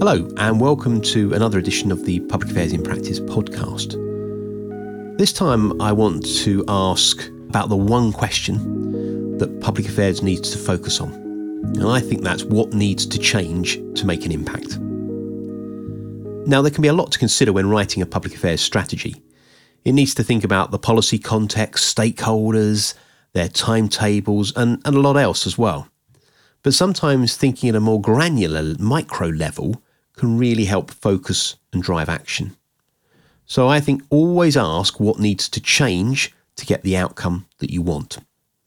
Hello, and welcome to another edition of the Public Affairs in Practice podcast. This time, I want to ask about the one question that public affairs needs to focus on. And I think that's what needs to change to make an impact. Now, there can be a lot to consider when writing a public affairs strategy. It needs to think about the policy context, stakeholders, their timetables, and, and a lot else as well. But sometimes thinking at a more granular micro level can really help focus and drive action. So I think always ask what needs to change to get the outcome that you want.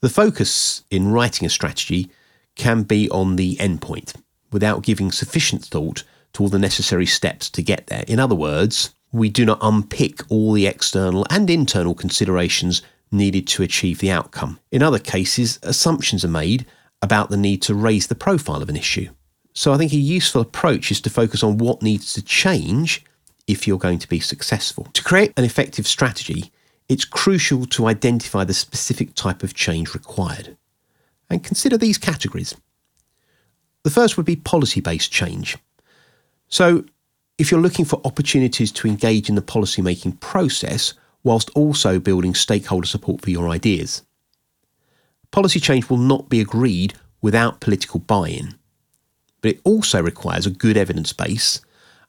The focus in writing a strategy can be on the endpoint without giving sufficient thought to all the necessary steps to get there. In other words, we do not unpick all the external and internal considerations needed to achieve the outcome. In other cases, assumptions are made about the need to raise the profile of an issue. So I think a useful approach is to focus on what needs to change if you're going to be successful. To create an effective strategy, it's crucial to identify the specific type of change required. And consider these categories. The first would be policy based change. So, if you're looking for opportunities to engage in the policy making process whilst also building stakeholder support for your ideas, policy change will not be agreed without political buy in. But it also requires a good evidence base,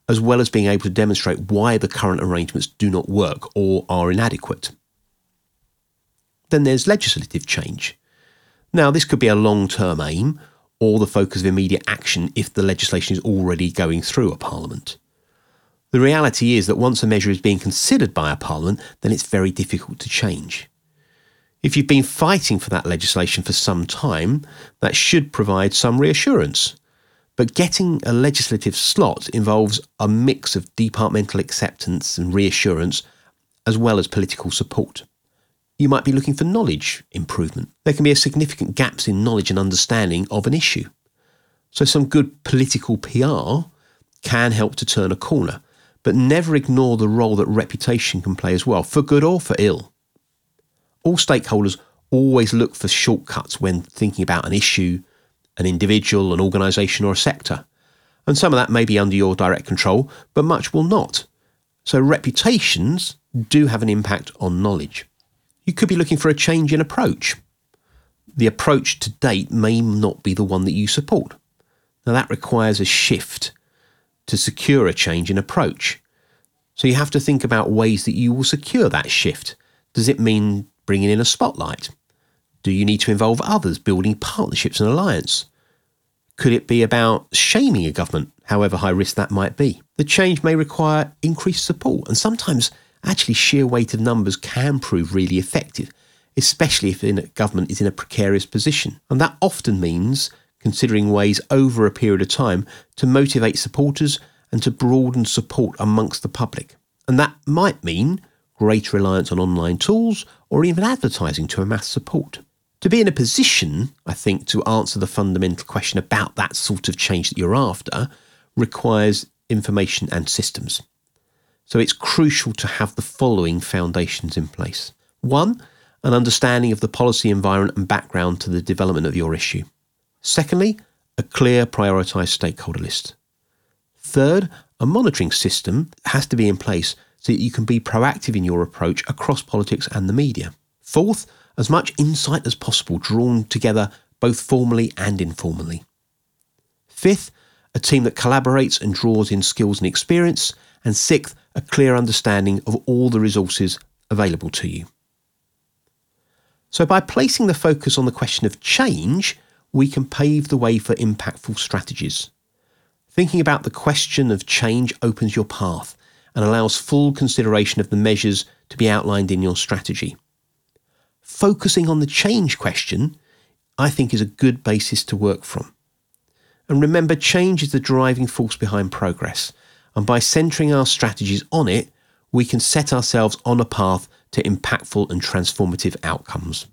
as well as being able to demonstrate why the current arrangements do not work or are inadequate. Then there's legislative change. Now, this could be a long term aim or the focus of immediate action if the legislation is already going through a parliament. The reality is that once a measure is being considered by a parliament, then it's very difficult to change. If you've been fighting for that legislation for some time, that should provide some reassurance. But getting a legislative slot involves a mix of departmental acceptance and reassurance, as well as political support. You might be looking for knowledge improvement. There can be a significant gaps in knowledge and understanding of an issue. So some good political PR can help to turn a corner, but never ignore the role that reputation can play as well, for good or for ill. All stakeholders always look for shortcuts when thinking about an issue, an individual, an organisation, or a sector. And some of that may be under your direct control, but much will not. So reputations do have an impact on knowledge. You could be looking for a change in approach. The approach to date may not be the one that you support. Now, that requires a shift to secure a change in approach. So, you have to think about ways that you will secure that shift. Does it mean bringing in a spotlight? Do you need to involve others, building partnerships and alliance? Could it be about shaming a government, however high risk that might be? The change may require increased support, and sometimes actually sheer weight of numbers can prove really effective, especially if a government is in a precarious position. And that often means considering ways over a period of time to motivate supporters and to broaden support amongst the public. And that might mean greater reliance on online tools or even advertising to amass support. To be in a position, I think, to answer the fundamental question about that sort of change that you're after requires information and systems. So it's crucial to have the following foundations in place. One, an understanding of the policy environment and background to the development of your issue. Secondly, a clear prioritised stakeholder list. Third, a monitoring system has to be in place so that you can be proactive in your approach across politics and the media. Fourth, as much insight as possible drawn together both formally and informally. Fifth, a team that collaborates and draws in skills and experience. And sixth, a clear understanding of all the resources available to you. So, by placing the focus on the question of change, we can pave the way for impactful strategies. Thinking about the question of change opens your path and allows full consideration of the measures to be outlined in your strategy. Focusing on the change question, I think, is a good basis to work from. And remember, change is the driving force behind progress. And by centering our strategies on it, we can set ourselves on a path to impactful and transformative outcomes.